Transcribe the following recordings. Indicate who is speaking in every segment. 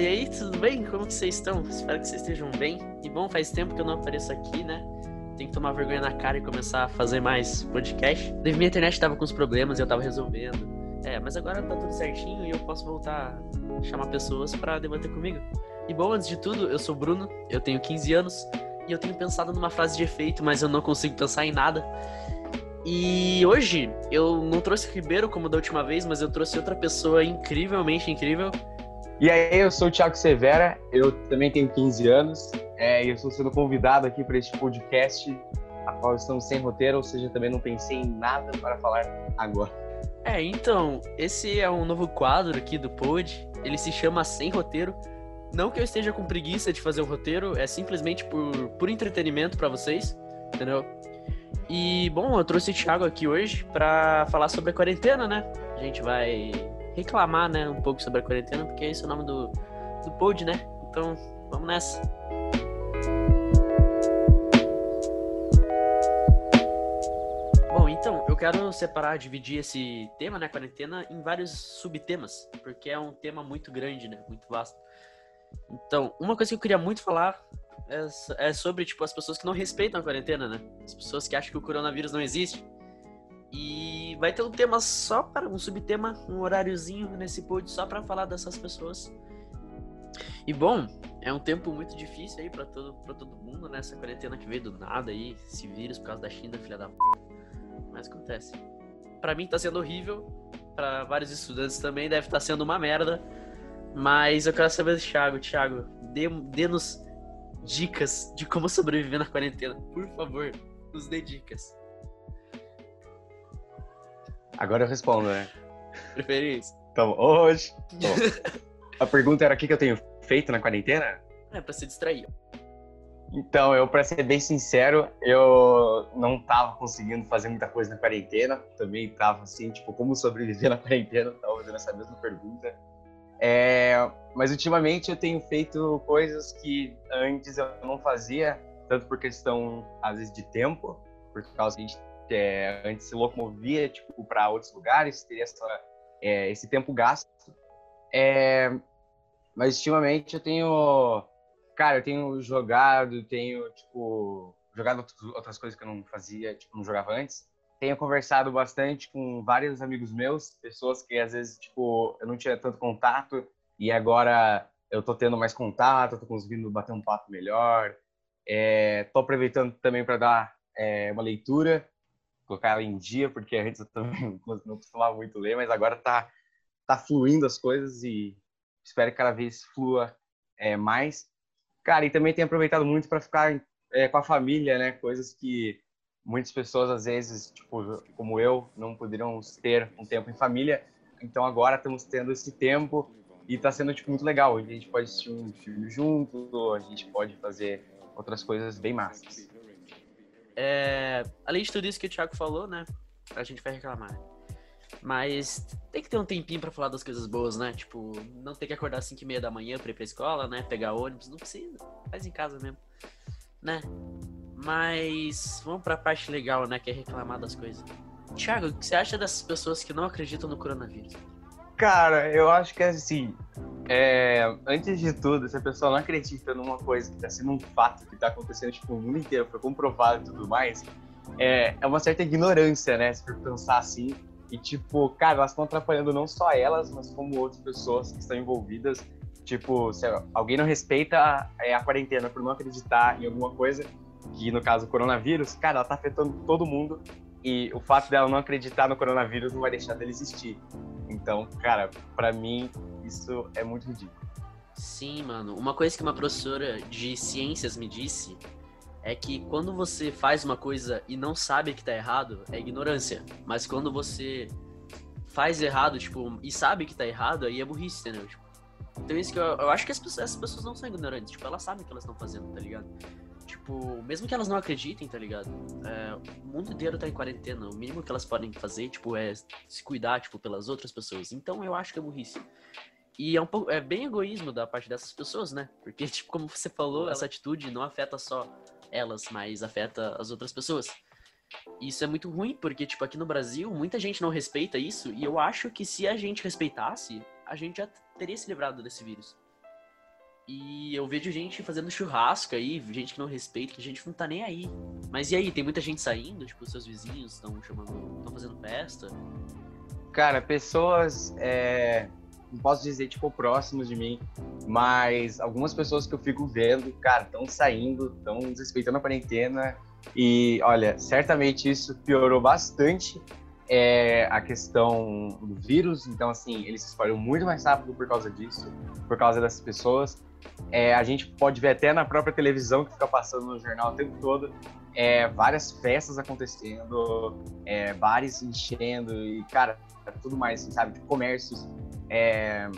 Speaker 1: e aí, tudo bem? Como que vocês estão? Espero que vocês estejam bem. E bom, faz tempo que eu não apareço aqui, né? Tenho que tomar vergonha na cara e começar a fazer mais podcast. Minha internet tava com uns problemas e eu tava resolvendo. É, mas agora tá tudo certinho e eu posso voltar a chamar pessoas para debater comigo. E bom, antes de tudo, eu sou Bruno, eu tenho 15 anos e eu tenho pensado numa frase de efeito, mas eu não consigo pensar em nada. E hoje eu não trouxe o Ribeiro como da última vez, mas eu trouxe outra pessoa incrivelmente incrível
Speaker 2: e aí, eu sou o Thiago Severa, eu também tenho 15 anos, é, e eu estou sendo convidado aqui para este podcast, a qual estamos sem roteiro, ou seja, também não pensei em nada para falar agora.
Speaker 1: É, então, esse é um novo quadro aqui do Pod, ele se chama Sem Roteiro. Não que eu esteja com preguiça de fazer o roteiro, é simplesmente por, por entretenimento para vocês, entendeu? E, bom, eu trouxe o Thiago aqui hoje para falar sobre a quarentena, né? A gente vai reclamar, né, um pouco sobre a quarentena, porque esse é o nome do, do pod, né? Então, vamos nessa. Bom, então, eu quero separar, dividir esse tema, né, quarentena, em vários subtemas, porque é um tema muito grande, né, muito vasto. Então, uma coisa que eu queria muito falar é, é sobre, tipo, as pessoas que não respeitam a quarentena, né? As pessoas que acham que o coronavírus não existe. E vai ter um tema só para um subtema, um horáriozinho nesse pod só para falar dessas pessoas. E bom, é um tempo muito difícil aí para todo para todo mundo nessa né? quarentena que veio do nada aí, esse vírus por causa da China, filha da p... Mas acontece. Para mim tá sendo horrível, para vários estudantes também deve estar tá sendo uma merda. Mas eu quero saber do Thiago, Thiago, dê-nos dicas de como sobreviver na quarentena. Por favor, nos dê dicas.
Speaker 2: Agora eu respondo, né?
Speaker 1: Preferência.
Speaker 2: Então, hoje. a pergunta era o que eu tenho feito na quarentena?
Speaker 1: É, pra se distrair.
Speaker 2: Então, eu, pra ser bem sincero, eu não tava conseguindo fazer muita coisa na quarentena. Também tava assim, tipo, como sobreviver na quarentena? Tava fazendo essa mesma pergunta. É, mas ultimamente eu tenho feito coisas que antes eu não fazia, tanto por questão, às vezes, de tempo, por causa de é, antes se locomovia tipo para outros lugares, teria essa, é, esse tempo gasto. É, mas ultimamente eu tenho, cara, eu tenho jogado, tenho tipo jogado outras coisas que eu não fazia, tipo não jogava antes. Tenho conversado bastante com vários amigos meus, pessoas que às vezes tipo eu não tinha tanto contato e agora eu tô tendo mais contato, tô conseguindo bater um papo melhor. É, tô aproveitando também para dar é, uma leitura colocar ela em dia, porque antes eu também não costumava muito ler, mas agora tá, tá fluindo as coisas e espero que cada vez flua é, mais. Cara, e também tenho aproveitado muito para ficar é, com a família, né? Coisas que muitas pessoas, às vezes, tipo, como eu, não poderiam ter um tempo em família. Então agora estamos tendo esse tempo e está sendo tipo, muito legal. A gente pode assistir um filme junto, a gente pode fazer outras coisas bem massas.
Speaker 1: É, além de tudo isso que o Thiago falou, né? A gente vai reclamar. Mas tem que ter um tempinho para falar das coisas boas, né? Tipo, não ter que acordar às 5 e meia da manhã pra ir pra escola, né? Pegar ônibus, não precisa. Faz em casa mesmo, né? Mas vamos pra parte legal, né? Que é reclamar das coisas. Thiago, o que você acha dessas pessoas que não acreditam no coronavírus?
Speaker 2: Cara, eu acho que assim, é, antes de tudo, se a pessoa não acredita numa coisa que está sendo um fato que está acontecendo tipo, no mundo inteiro, foi comprovado e tudo mais, é, é uma certa ignorância, né? Se for pensar assim. E, tipo, cara, elas estão atrapalhando não só elas, mas como outras pessoas que estão envolvidas. Tipo, se alguém não respeita a, é, a quarentena por não acreditar em alguma coisa, que no caso o coronavírus, cara, ela tá afetando todo mundo. E o fato dela não acreditar no coronavírus não vai deixar dele existir. Então, cara, para mim isso é muito ridículo.
Speaker 1: Sim, mano. Uma coisa que uma professora de ciências me disse é que quando você faz uma coisa e não sabe que tá errado, é ignorância. Mas quando você faz errado, tipo, e sabe que tá errado, aí é burrice, entendeu? Tipo, então isso que eu, eu acho que as pessoas, as pessoas não são ignorantes, tipo, elas sabem o que elas estão fazendo, tá ligado? Tipo, mesmo que elas não acreditem, tá ligado? É, o mundo inteiro tá em quarentena. O mínimo que elas podem fazer, tipo, é se cuidar, tipo, pelas outras pessoas. Então eu acho que é burrice. E é um pouco, é bem egoísmo da parte dessas pessoas, né? Porque, tipo, como você falou, essa atitude não afeta só elas, mas afeta as outras pessoas. E isso é muito ruim, porque, tipo, aqui no Brasil, muita gente não respeita isso, e eu acho que se a gente respeitasse, a gente já teria se livrado desse vírus. E eu vejo gente fazendo churrasco aí, gente que não respeita, que a gente não tá nem aí. Mas e aí, tem muita gente saindo? Tipo, seus vizinhos estão chamando, estão fazendo festa?
Speaker 2: Cara, pessoas, é, não posso dizer, tipo, próximos de mim, mas algumas pessoas que eu fico vendo, cara, estão saindo, estão desrespeitando a quarentena. E, olha, certamente isso piorou bastante é, a questão do vírus. Então, assim, ele se espalhou muito mais rápido por causa disso, por causa dessas pessoas. É, a gente pode ver até na própria televisão que fica passando no jornal o tempo todo é, várias festas acontecendo, é, bares enchendo e, cara, tudo mais, sabe? Tipo, comércios. É,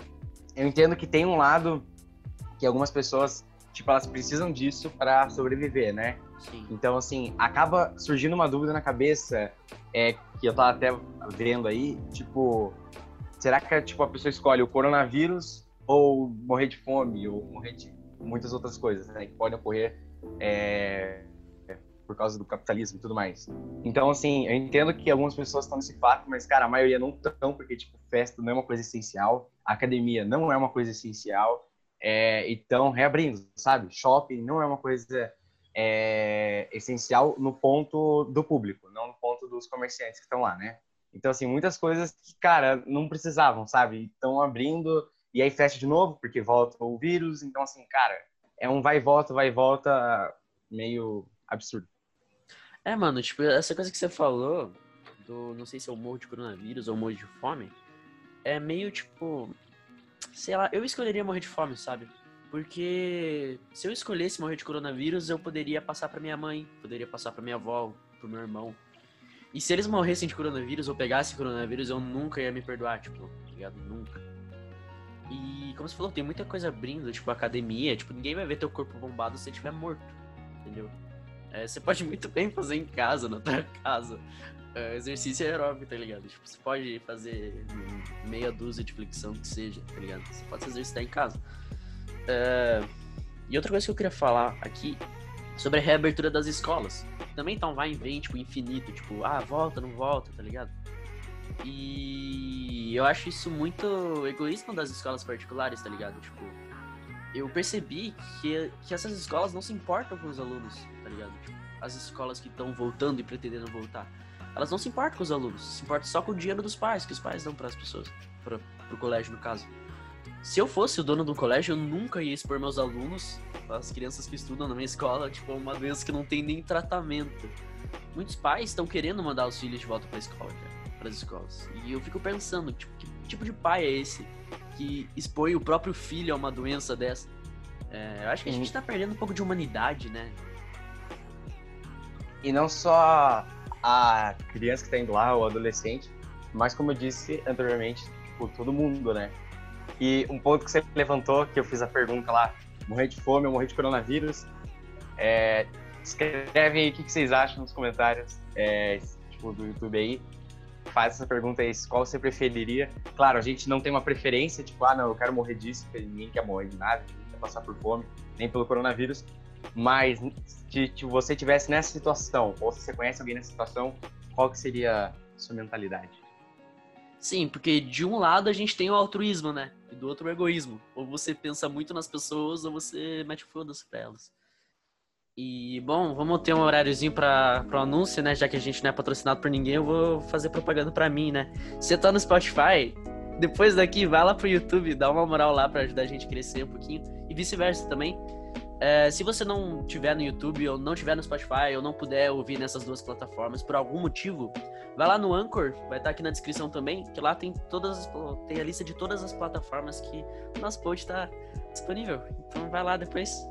Speaker 2: eu entendo que tem um lado que algumas pessoas, tipo, elas precisam disso para sobreviver, né?
Speaker 1: Sim.
Speaker 2: Então, assim, acaba surgindo uma dúvida na cabeça, é, que eu tava até vendo aí, tipo, será que tipo, a pessoa escolhe o coronavírus ou morrer de fome, ou morrer de muitas outras coisas, né? Que podem ocorrer é, por causa do capitalismo e tudo mais. Então, assim, eu entendo que algumas pessoas estão nesse fato, mas, cara, a maioria não estão, porque, tipo, festa não é uma coisa essencial, academia não é uma coisa essencial, é, então, reabrindo, sabe? Shopping não é uma coisa é, essencial no ponto do público, não no ponto dos comerciantes que estão lá, né? Então, assim, muitas coisas que, cara, não precisavam, sabe? Estão abrindo e aí fecha de novo, porque volta o vírus. Então, assim, cara, é um vai e volta, vai e volta meio absurdo.
Speaker 1: É, mano, tipo, essa coisa que você falou, do não sei se é o morro de coronavírus ou morro de fome, é meio tipo. Sei lá, eu escolheria morrer de fome, sabe? Porque se eu escolhesse morrer de coronavírus, eu poderia passar para minha mãe, poderia passar para minha avó, pro meu irmão. E se eles morressem de coronavírus ou pegassem coronavírus, eu nunca ia me perdoar, tipo, tá ligado? Nunca. E como você falou, tem muita coisa abrindo, tipo, academia, tipo, ninguém vai ver teu corpo bombado se você estiver morto, entendeu? É, você pode muito bem fazer em casa, na tua casa. É, exercício aeróbico, tá ligado? Tipo, você pode fazer meia dúzia de flexão que seja, tá ligado? Você pode se exercitar em casa. É, e outra coisa que eu queria falar aqui sobre a reabertura das escolas. Também tá um vai e vem, tipo, infinito, tipo, ah, volta, não volta, tá ligado? E eu acho isso muito egoísmo das escolas particulares, tá ligado? Tipo, eu percebi que, que essas escolas não se importam com os alunos, ligado? As escolas que estão voltando e pretendendo voltar. Elas não se importam com os alunos, se importam só com o dinheiro dos pais, que os pais dão para as pessoas, para o colégio no caso. Se eu fosse o dono do colégio, eu nunca ia expor meus alunos, as crianças que estudam na minha escola, tipo, uma doença que não tem nem tratamento. Muitos pais estão querendo mandar os filhos de volta para a escola, para as escolas. E eu fico pensando, tipo, que tipo de pai é esse que expõe o próprio filho a uma doença dessa? É, eu acho que a gente está perdendo um pouco de humanidade, né?
Speaker 2: E não só a criança que está indo lá, o adolescente, mas como eu disse anteriormente, tipo, todo mundo, né? E um ponto que você levantou, que eu fiz a pergunta lá, morrer de fome ou morrer de coronavírus, é, escreve aí o que, vocês acham nos comentários é, tipo, do YouTube aí. Faz essa pergunta aí, qual você preferiria. Claro, a gente não tem uma preferência, tipo, ah, não, eu quero morrer disso, porque ninguém quer morrer de nada, ninguém quer passar por fome, nem pelo coronavírus. Mas se você tivesse nessa situação, ou se você conhece alguém nessa situação, qual que seria a sua mentalidade?
Speaker 1: Sim, porque de um lado a gente tem o altruísmo, né? E do outro o egoísmo. Ou você pensa muito nas pessoas, ou você mete foda-se pra elas. E, bom, vamos ter um horáriozinho para o anúncio, né? Já que a gente não é patrocinado por ninguém, eu vou fazer propaganda para mim, né? Você tá no Spotify, depois daqui, vai lá pro YouTube, dá uma moral lá para ajudar a gente a crescer um pouquinho. E vice-versa também. É, se você não tiver no YouTube ou não tiver no Spotify ou não puder ouvir nessas duas plataformas por algum motivo, vai lá no Anchor, vai estar aqui na descrição também, que lá tem todas tem a lista de todas as plataformas que o nosso pod está disponível. Então vai lá depois.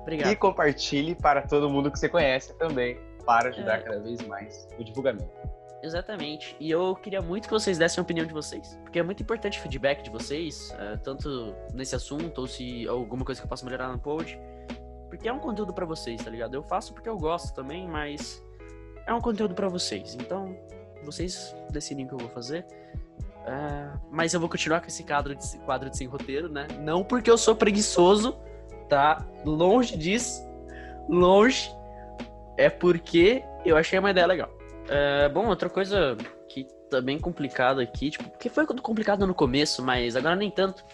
Speaker 1: Obrigado.
Speaker 2: E compartilhe para todo mundo que você conhece também, para ajudar é... cada vez mais o divulgamento.
Speaker 1: Exatamente. E eu queria muito que vocês dessem a opinião de vocês. Porque é muito importante o feedback de vocês, uh, tanto nesse assunto, ou se alguma coisa que eu possa melhorar no pod. Porque é um conteúdo para vocês, tá ligado? Eu faço porque eu gosto também, mas é um conteúdo para vocês. Então, vocês decidem o que eu vou fazer. Uh, mas eu vou continuar com esse quadro de, quadro de sem roteiro, né? Não porque eu sou preguiçoso, tá? Longe disso. Longe. É porque eu achei uma ideia legal. Uh, bom, outra coisa que tá bem complicada aqui, tipo, porque foi complicado no começo, mas agora nem tanto.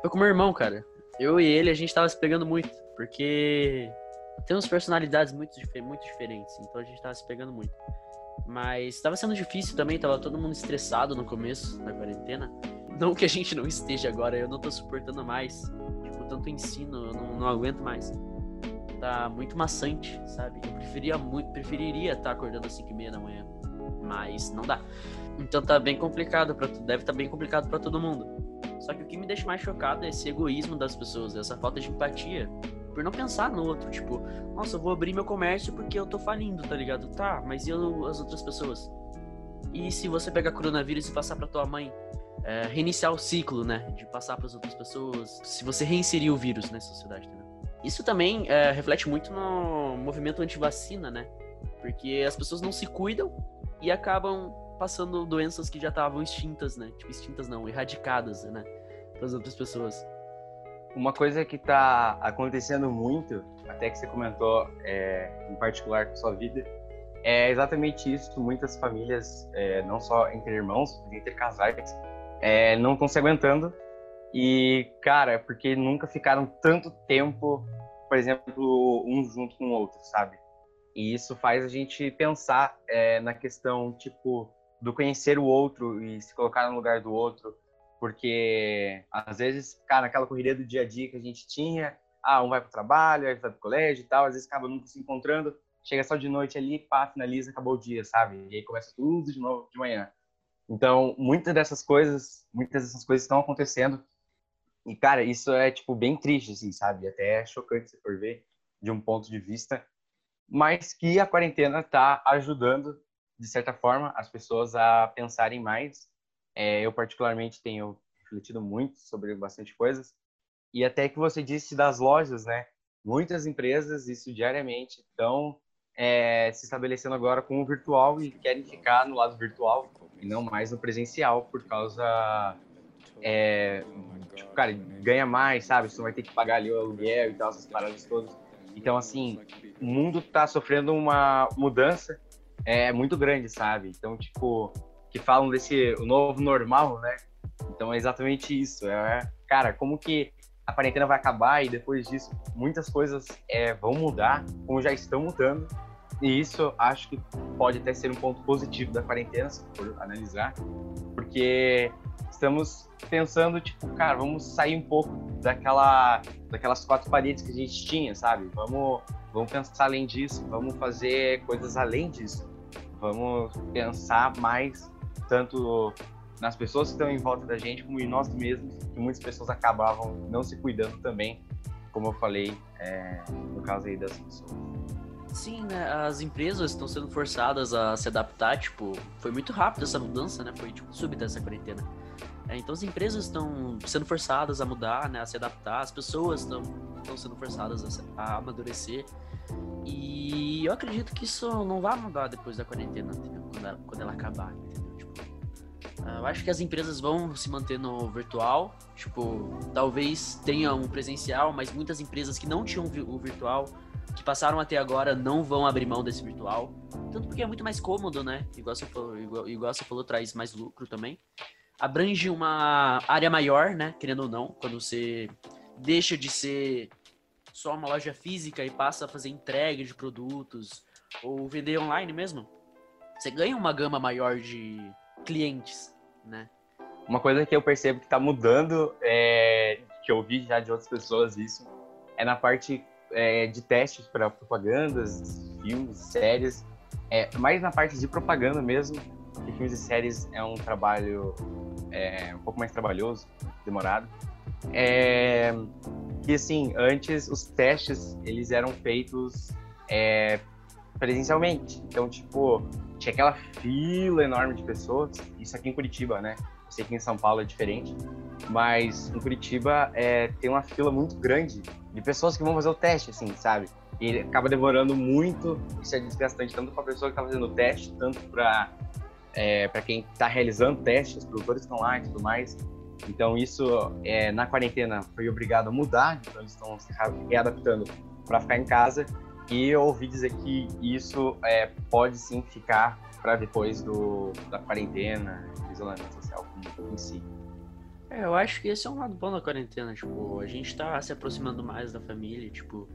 Speaker 1: Foi com meu irmão, cara. Eu e ele, a gente tava se pegando muito, porque temos personalidades muito, muito diferentes, então a gente tava se pegando muito. Mas estava sendo difícil também, tava todo mundo estressado no começo da quarentena. Não que a gente não esteja agora, eu não tô suportando mais. Tipo, tanto ensino, eu não, não aguento mais. Tá muito maçante, sabe? Eu preferia muito, preferiria estar tá acordando às 5 e meia da manhã. Mas não dá. Então tá bem complicado, pra, deve estar tá bem complicado para todo mundo. Só que o que me deixa mais chocado é esse egoísmo das pessoas, essa falta de empatia por não pensar no outro, tipo, nossa, eu vou abrir meu comércio porque eu tô falindo, tá ligado? Tá, mas e eu, as outras pessoas? E se você pegar coronavírus e passar para tua mãe, é, reiniciar o ciclo, né, de passar para as outras pessoas, se você reinserir o vírus nessa sociedade, né? Isso também é, reflete muito no movimento anti-vacina, né? Porque as pessoas não se cuidam e acabam passando doenças que já estavam extintas, né? Tipo, extintas não, erradicadas, né? Para as outras pessoas.
Speaker 2: Uma coisa que está acontecendo muito, até que você comentou é, em particular com sua vida, é exatamente isso. Muitas famílias, é, não só entre irmãos, mas entre casais, é, não estão se aguentando. E, cara, é porque nunca ficaram tanto tempo, por exemplo, um junto com o outro, sabe? E isso faz a gente pensar é, na questão, tipo, do conhecer o outro e se colocar no lugar do outro, porque às vezes, cara, naquela correria do dia a dia que a gente tinha, ah, um vai para o trabalho, outro vai para o colégio e tal, às vezes acaba nunca se encontrando, chega só de noite ali, pá, finaliza, acabou o dia, sabe? E aí começa tudo de novo de manhã. Então, muitas dessas coisas, muitas dessas coisas estão acontecendo. E, cara, isso é, tipo, bem triste, assim, sabe? Até é chocante se for ver, de um ponto de vista. Mas que a quarentena está ajudando, de certa forma, as pessoas a pensarem mais é, eu, particularmente, tenho refletido muito sobre bastante coisas. E até que você disse das lojas, né? Muitas empresas, isso diariamente, estão é, se estabelecendo agora com o virtual e querem ficar no lado virtual e não mais no presencial por causa é, tipo, cara, ganha mais, sabe? Você não vai ter que pagar ali o aluguel e tal, essas paradas todas. Então, assim, o mundo está sofrendo uma mudança é, muito grande, sabe? Então, tipo, que falam desse o novo normal, né? Então é exatamente isso. É, cara, como que a quarentena vai acabar e depois disso muitas coisas é, vão mudar, como já estão mudando. E isso acho que pode até ser um ponto positivo da quarentena, se for analisar, porque estamos pensando, tipo, cara, vamos sair um pouco daquela, daquelas quatro paredes que a gente tinha, sabe? Vamos, vamos pensar além disso, vamos fazer coisas além disso, vamos pensar mais tanto nas pessoas que estão em volta da gente, como em nós mesmos, que muitas pessoas acabavam não se cuidando também, como eu falei é, no caso aí das pessoas.
Speaker 1: Sim, né? As empresas estão sendo forçadas a se adaptar, tipo, foi muito rápido essa mudança, né? Foi, tipo, súbita essa quarentena. É, então as empresas estão sendo forçadas a mudar, né? A se adaptar, as pessoas estão sendo forçadas a, a amadurecer. E eu acredito que isso não vai mudar depois da quarentena, entendeu? Quando ela, quando ela acabar, entendeu? Ah, eu acho que as empresas vão se manter no virtual. Tipo, talvez tenha um presencial, mas muitas empresas que não tinham o virtual, que passaram até agora, não vão abrir mão desse virtual. Tanto porque é muito mais cômodo, né? Igual você falou, igual, igual você falou traz mais lucro também. Abrange uma área maior, né? Querendo ou não, quando você deixa de ser só uma loja física e passa a fazer entrega de produtos ou vender online mesmo. Você ganha uma gama maior de clientes, né?
Speaker 2: Uma coisa que eu percebo que está mudando, é, que eu ouvi já de outras pessoas isso, é na parte é, de testes para propagandas, filmes, séries, é, mais na parte de propaganda mesmo, que filmes e séries é um trabalho é, um pouco mais trabalhoso, demorado. É, que assim, antes os testes eles eram feitos é, presencialmente. Então, tipo, tinha aquela fila enorme de pessoas. Isso aqui em Curitiba, né? Eu sei que em São Paulo é diferente, mas em Curitiba é, tem uma fila muito grande de pessoas que vão fazer o teste, assim, sabe? E acaba demorando muito, isso é desgastante tanto para a pessoa que está fazendo o teste, tanto para é, para quem está realizando testes, produtores estão lá e tudo mais. Então isso é, na quarentena foi obrigado a mudar, então eles estão se readaptando para ficar em casa. E eu ouvi dizer que isso é, pode sim ficar para depois do, da quarentena, isolamento social em si.
Speaker 1: É, eu acho que esse é um lado bom da quarentena, tipo, a gente tá se aproximando mais da família, tipo,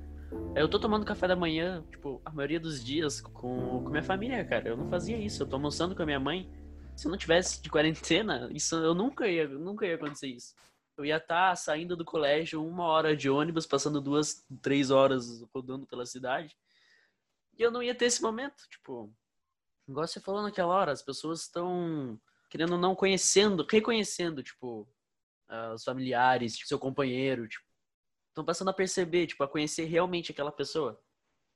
Speaker 1: eu tô tomando café da manhã, tipo, a maioria dos dias com, com minha família, cara. Eu não fazia isso. Eu tô almoçando com a minha mãe. Se eu não tivesse de quarentena, isso eu nunca ia, nunca ia acontecer isso. Eu ia estar tá saindo do colégio uma hora de ônibus, passando duas, três horas rodando pela cidade. E eu não ia ter esse momento, tipo, igual você falou naquela hora, as pessoas estão querendo não conhecendo, reconhecendo, tipo, uh, os familiares, tipo, seu companheiro, tipo, estão passando a perceber, tipo, a conhecer realmente aquela pessoa.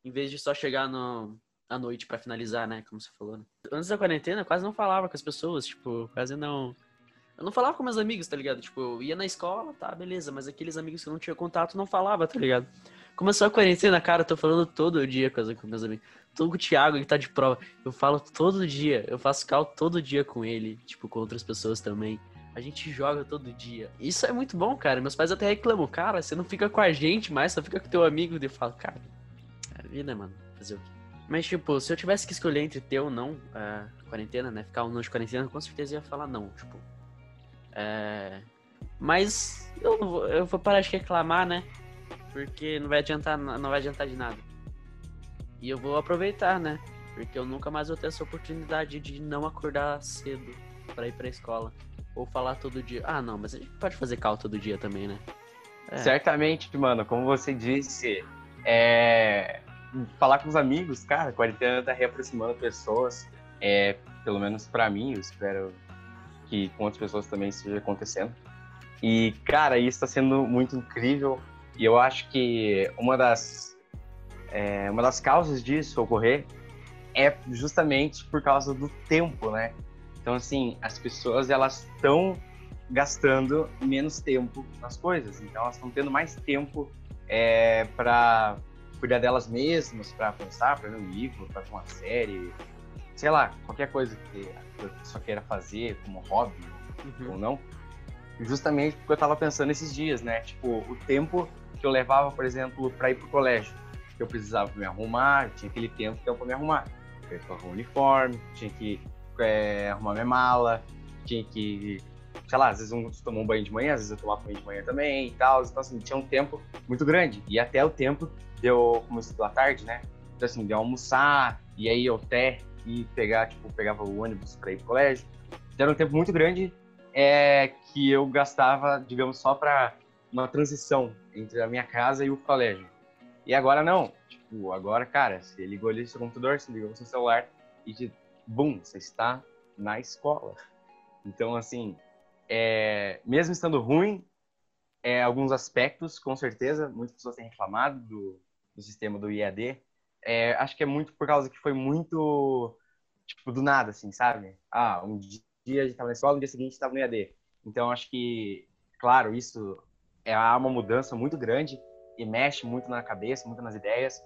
Speaker 1: Em vez de só chegar no, à noite para finalizar, né? Como você falou, né? Antes da quarentena, eu quase não falava com as pessoas, tipo, quase não. Eu não falava com meus amigos, tá ligado? Tipo, eu ia na escola, tá, beleza, mas aqueles amigos que eu não tinha contato não falava, tá ligado? Começou a quarentena, cara, eu tô falando todo dia com, com meus amigos. Tô com o Thiago, ele tá de prova. Eu falo todo dia, eu faço cal todo dia com ele, tipo, com outras pessoas também. A gente joga todo dia. Isso é muito bom, cara. Meus pais até reclamam, cara, você não fica com a gente mais, só fica com teu amigo. E eu falo, cara, é a vida, mano. Fazer o quê? Mas, tipo, se eu tivesse que escolher entre ter ou não a quarentena, né? Ficar um ano de quarentena, com certeza ia falar não, tipo. É... Mas eu, vou, eu vou parar de reclamar, né? Porque não vai adiantar, não vai adiantar de nada. E eu vou aproveitar, né? Porque eu nunca mais vou ter essa oportunidade de não acordar cedo para ir pra escola. Ou falar todo dia. Ah, não, mas a gente pode fazer cal todo dia também, né?
Speaker 2: É. Certamente, mano, como você disse, é... falar com os amigos, cara, a quarentena tá reaproximando pessoas. É, pelo menos para mim, eu espero que com outras pessoas também esteja acontecendo. E, cara, isso está sendo muito incrível. E eu acho que uma das, é, uma das causas disso ocorrer é justamente por causa do tempo, né? Então, assim, as pessoas elas estão gastando menos tempo nas coisas. Então, elas estão tendo mais tempo é, para cuidar delas mesmas, para pensar, para ler um livro, para ver uma série, sei lá, qualquer coisa que a pessoa queira fazer como hobby uhum. ou não. Justamente porque eu estava pensando esses dias, né? Tipo, o tempo que eu levava, por exemplo, para ir pro colégio. Eu precisava me arrumar, tinha aquele tempo que eu para me arrumar. Eu ia o uniforme, tinha que é, arrumar minha mala, tinha que, sei lá, às vezes um tomou um banho de manhã, às vezes eu tomava banho de manhã também e tal. Então, assim, tinha um tempo muito grande. E até o tempo deu, como eu estudo à tarde, né? Então, assim, de almoçar, e aí eu até e pegar, tipo, pegava o ônibus para ir pro colégio. Então, era um tempo muito grande é, que eu gastava, digamos, só para uma transição entre a minha casa e o colégio. E agora não. Tipo, agora, cara, você ligou ali seu computador, você ligou seu celular e bum, você está na escola. Então, assim, é, mesmo estando ruim, é, alguns aspectos, com certeza, muitas pessoas têm reclamado do, do sistema do IAD. É, acho que é muito por causa que foi muito, tipo, do nada, assim, sabe? Ah, um dia a gente estava na escola, no dia seguinte estava no IAD. Então, acho que, claro, isso é uma mudança muito grande e mexe muito na cabeça, muito nas ideias.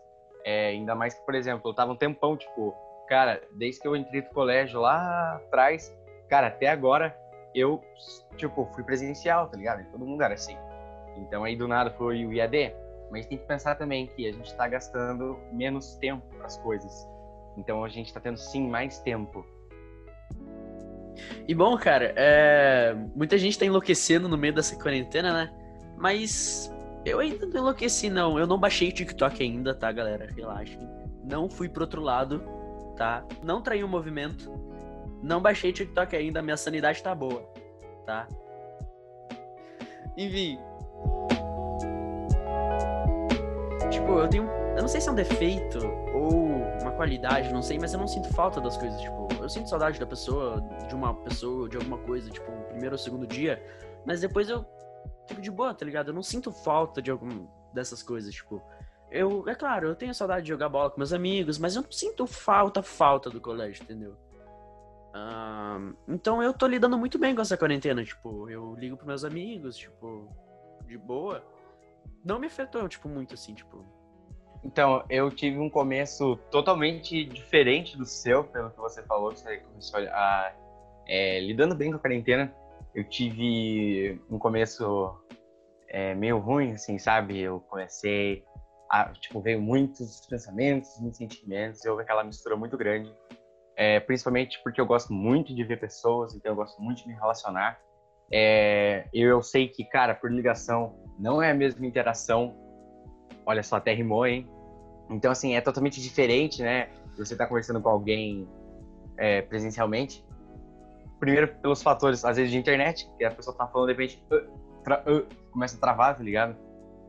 Speaker 2: É, ainda mais que, por exemplo, eu estava um tempão, tipo, cara, desde que eu entrei no colégio lá atrás, cara, até agora eu, tipo, fui presencial, tá ligado? Todo mundo era assim. Então aí do nada foi o IAD. Mas tem que pensar também que a gente está gastando menos tempo para as coisas. Então a gente está tendo sim mais tempo.
Speaker 1: E bom, cara, é... muita gente está enlouquecendo no meio dessa quarentena, né? Mas eu ainda não enlouqueci, não. Eu não baixei o TikTok ainda, tá, galera? Relaxem. Não fui pro outro lado tá? Não traí o movimento. Não baixei TikTok ainda, minha sanidade tá boa, tá? Enfim. Tipo, eu tenho. Eu não sei se é um defeito ou uma qualidade, não sei, mas eu não sinto falta das coisas. Tipo, eu sinto saudade da pessoa, de uma pessoa, de alguma coisa, tipo, o primeiro ou segundo dia, mas depois eu fico de boa, tá ligado? Eu não sinto falta de algum dessas coisas, tipo eu, é claro, eu tenho saudade de jogar bola com meus amigos, mas eu sinto falta, falta do colégio, entendeu? Então eu tô lidando muito bem com essa quarentena, tipo, eu ligo pros meus amigos, tipo, de boa. Não me afetou, tipo, muito assim, tipo.
Speaker 2: Então, eu tive um começo totalmente diferente do seu, pelo que você falou, que você começou a. É, lidando bem com a quarentena. Eu tive um começo é, meio ruim, assim, sabe? Eu comecei Tipo, veio muitos pensamentos, muitos sentimentos, e houve aquela mistura muito grande. É, principalmente porque eu gosto muito de ver pessoas, então eu gosto muito de me relacionar. É, eu sei que, cara, por ligação não é a mesma interação. Olha só, até rimou, hein? Então, assim, é totalmente diferente, né? Você tá conversando com alguém é, presencialmente. Primeiro, pelos fatores, às vezes, de internet, que a pessoa tá falando, de repente, uh, uh, começa a travar, tá ligado?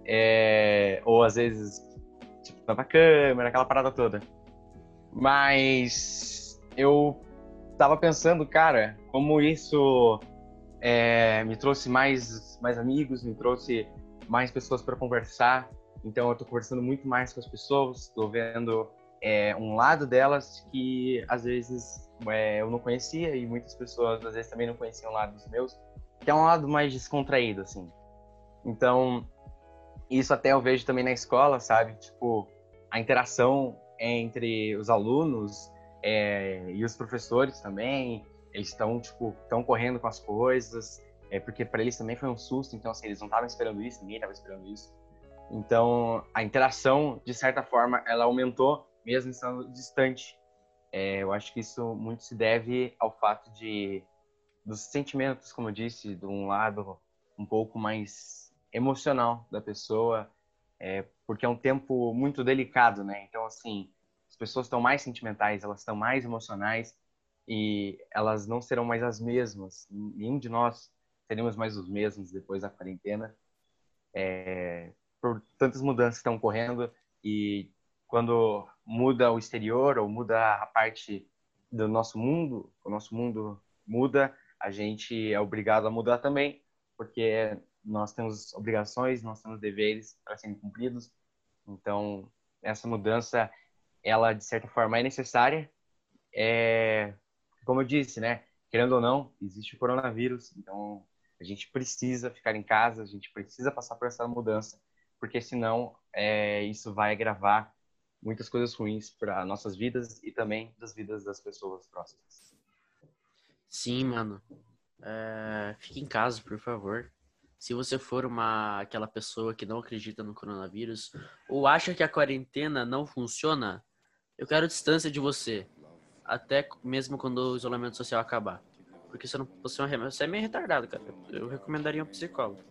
Speaker 2: É, ou às vezes, tipo, tava câmera, aquela parada toda. Mas eu tava pensando, cara, como isso é, me trouxe mais, mais amigos, me trouxe mais pessoas para conversar. Então eu estou conversando muito mais com as pessoas, estou vendo é, um lado delas que às vezes é, eu não conhecia e muitas pessoas às vezes também não conheciam o lado dos meus, que é um lado mais descontraído assim. Então isso até eu vejo também na escola, sabe? Tipo a interação entre os alunos é, e os professores também, eles estão, tipo, estão correndo com as coisas, é porque para eles também foi um susto, então, assim, eles não estavam esperando isso, ninguém estava esperando isso. Então, a interação, de certa forma, ela aumentou, mesmo estando distante. É, eu acho que isso muito se deve ao fato de dos sentimentos, como eu disse, de um lado um pouco mais emocional da pessoa, é, porque é um tempo muito delicado, né? Então, assim, as pessoas estão mais sentimentais, elas estão mais emocionais, e elas não serão mais as mesmas. Nenhum de nós seremos mais os mesmos depois da quarentena. É, por tantas mudanças que estão ocorrendo e quando muda o exterior ou muda a parte do nosso mundo, o nosso mundo muda, a gente é obrigado a mudar também, porque nós temos obrigações, nós temos deveres para serem cumpridos. Então, essa mudança, ela de certa forma é necessária, é, como eu disse, né? Querendo ou não, existe o coronavírus, então a gente precisa ficar em casa, a gente precisa passar por essa mudança, porque senão é, isso vai agravar muitas coisas ruins para nossas vidas e também das vidas das pessoas próximas.
Speaker 1: Sim, mano. É, fique em casa, por favor. Se você for uma aquela pessoa que não acredita no coronavírus ou acha que a quarentena não funciona, eu quero distância de você até mesmo quando o isolamento social acabar. Porque você não você é, você é meio retardado, cara. Eu recomendaria um psicólogo.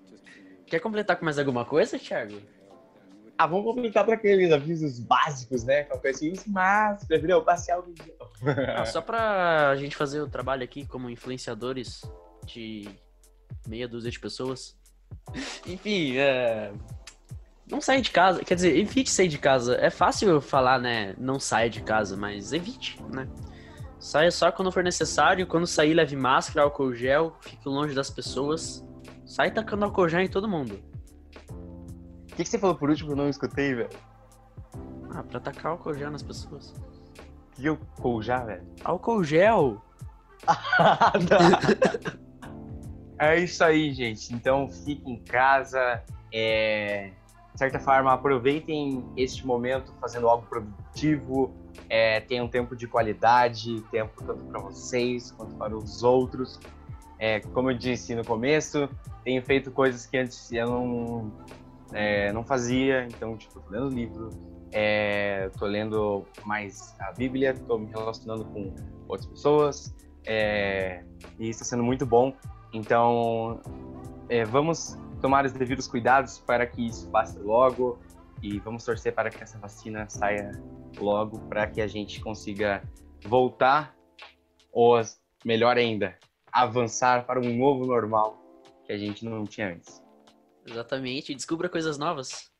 Speaker 1: Quer completar com mais alguma coisa, Thiago?
Speaker 2: Ah, vamos completar para aqueles avisos básicos, né? Calpecinhos, mas preferiu passear o vídeo.
Speaker 1: Ah, só pra gente fazer o trabalho aqui como influenciadores de meia dúzia de pessoas. Enfim, é... Não saia de casa, quer dizer, evite sair de casa. É fácil falar, né? Não saia de casa, mas evite, né? Saia só quando for necessário. Quando sair, leve máscara, álcool gel, fique longe das pessoas. Sai tacando álcool gel em todo mundo.
Speaker 2: O que, que, você falou por último que eu não escutei, velho?
Speaker 1: Ah, pra tacar álcool gel nas pessoas.
Speaker 2: Que álcool gel, velho?
Speaker 1: Álcool gel!
Speaker 2: é isso aí, gente. Então fique em casa. É de certa forma, aproveitem este momento fazendo algo produtivo, é, tenham tempo de qualidade, tempo tanto para vocês quanto para os outros. É, como eu disse no começo, tenho feito coisas que antes eu não, é, não fazia, então, tipo, tô lendo livro, é, tô lendo mais a Bíblia, tô me relacionando com outras pessoas, é, e está sendo muito bom. Então, é, vamos tomar os devidos cuidados para que isso passe logo e vamos torcer para que essa vacina saia logo para que a gente consiga voltar ou melhor ainda, avançar para um novo normal que a gente não tinha antes.
Speaker 1: Exatamente, descubra coisas novas.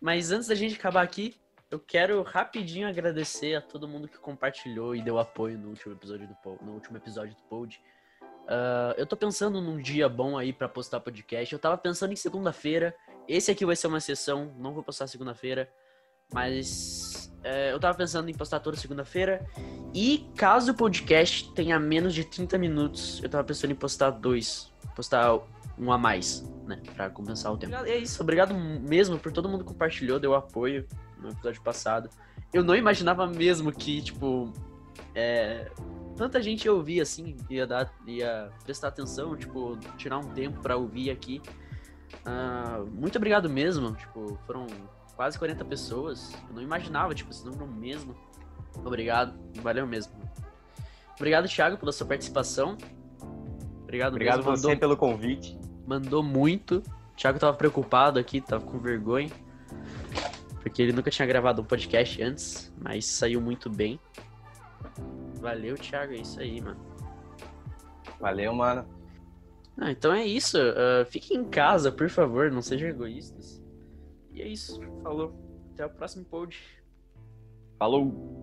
Speaker 1: Mas antes da gente acabar aqui, eu quero rapidinho agradecer a todo mundo que compartilhou e deu apoio no último episódio do no último episódio do Pod. Uh, eu tô pensando num dia bom aí para postar podcast. Eu tava pensando em segunda-feira. Esse aqui vai ser uma sessão, não vou postar segunda-feira. Mas uh, eu tava pensando em postar toda segunda-feira. E caso o podcast tenha menos de 30 minutos, eu tava pensando em postar dois. Postar um a mais, né? Pra compensar o tempo. É isso, obrigado mesmo por todo mundo que compartilhou, deu apoio no episódio passado. Eu não imaginava mesmo que, tipo, é, tanta gente ia ouvir assim, ia, dar, ia prestar atenção, tipo, tirar um tempo para ouvir aqui. Uh, muito obrigado mesmo, tipo, foram quase 40 pessoas. Eu não imaginava, tipo, esse número mesmo. Obrigado, valeu mesmo. Obrigado, Thiago, pela sua participação. Obrigado,
Speaker 2: Obrigado
Speaker 1: mesmo.
Speaker 2: você Mandou... pelo convite
Speaker 1: mandou muito. O Thiago tava preocupado aqui, tava com vergonha. Porque ele nunca tinha gravado um podcast antes, mas saiu muito bem. Valeu, Thiago, é isso aí, mano.
Speaker 2: Valeu, mano.
Speaker 1: Ah, então é isso. Uh, fiquem em casa, por favor, não sejam egoístas. E é isso. Falou. Até o próximo pod.
Speaker 2: Falou.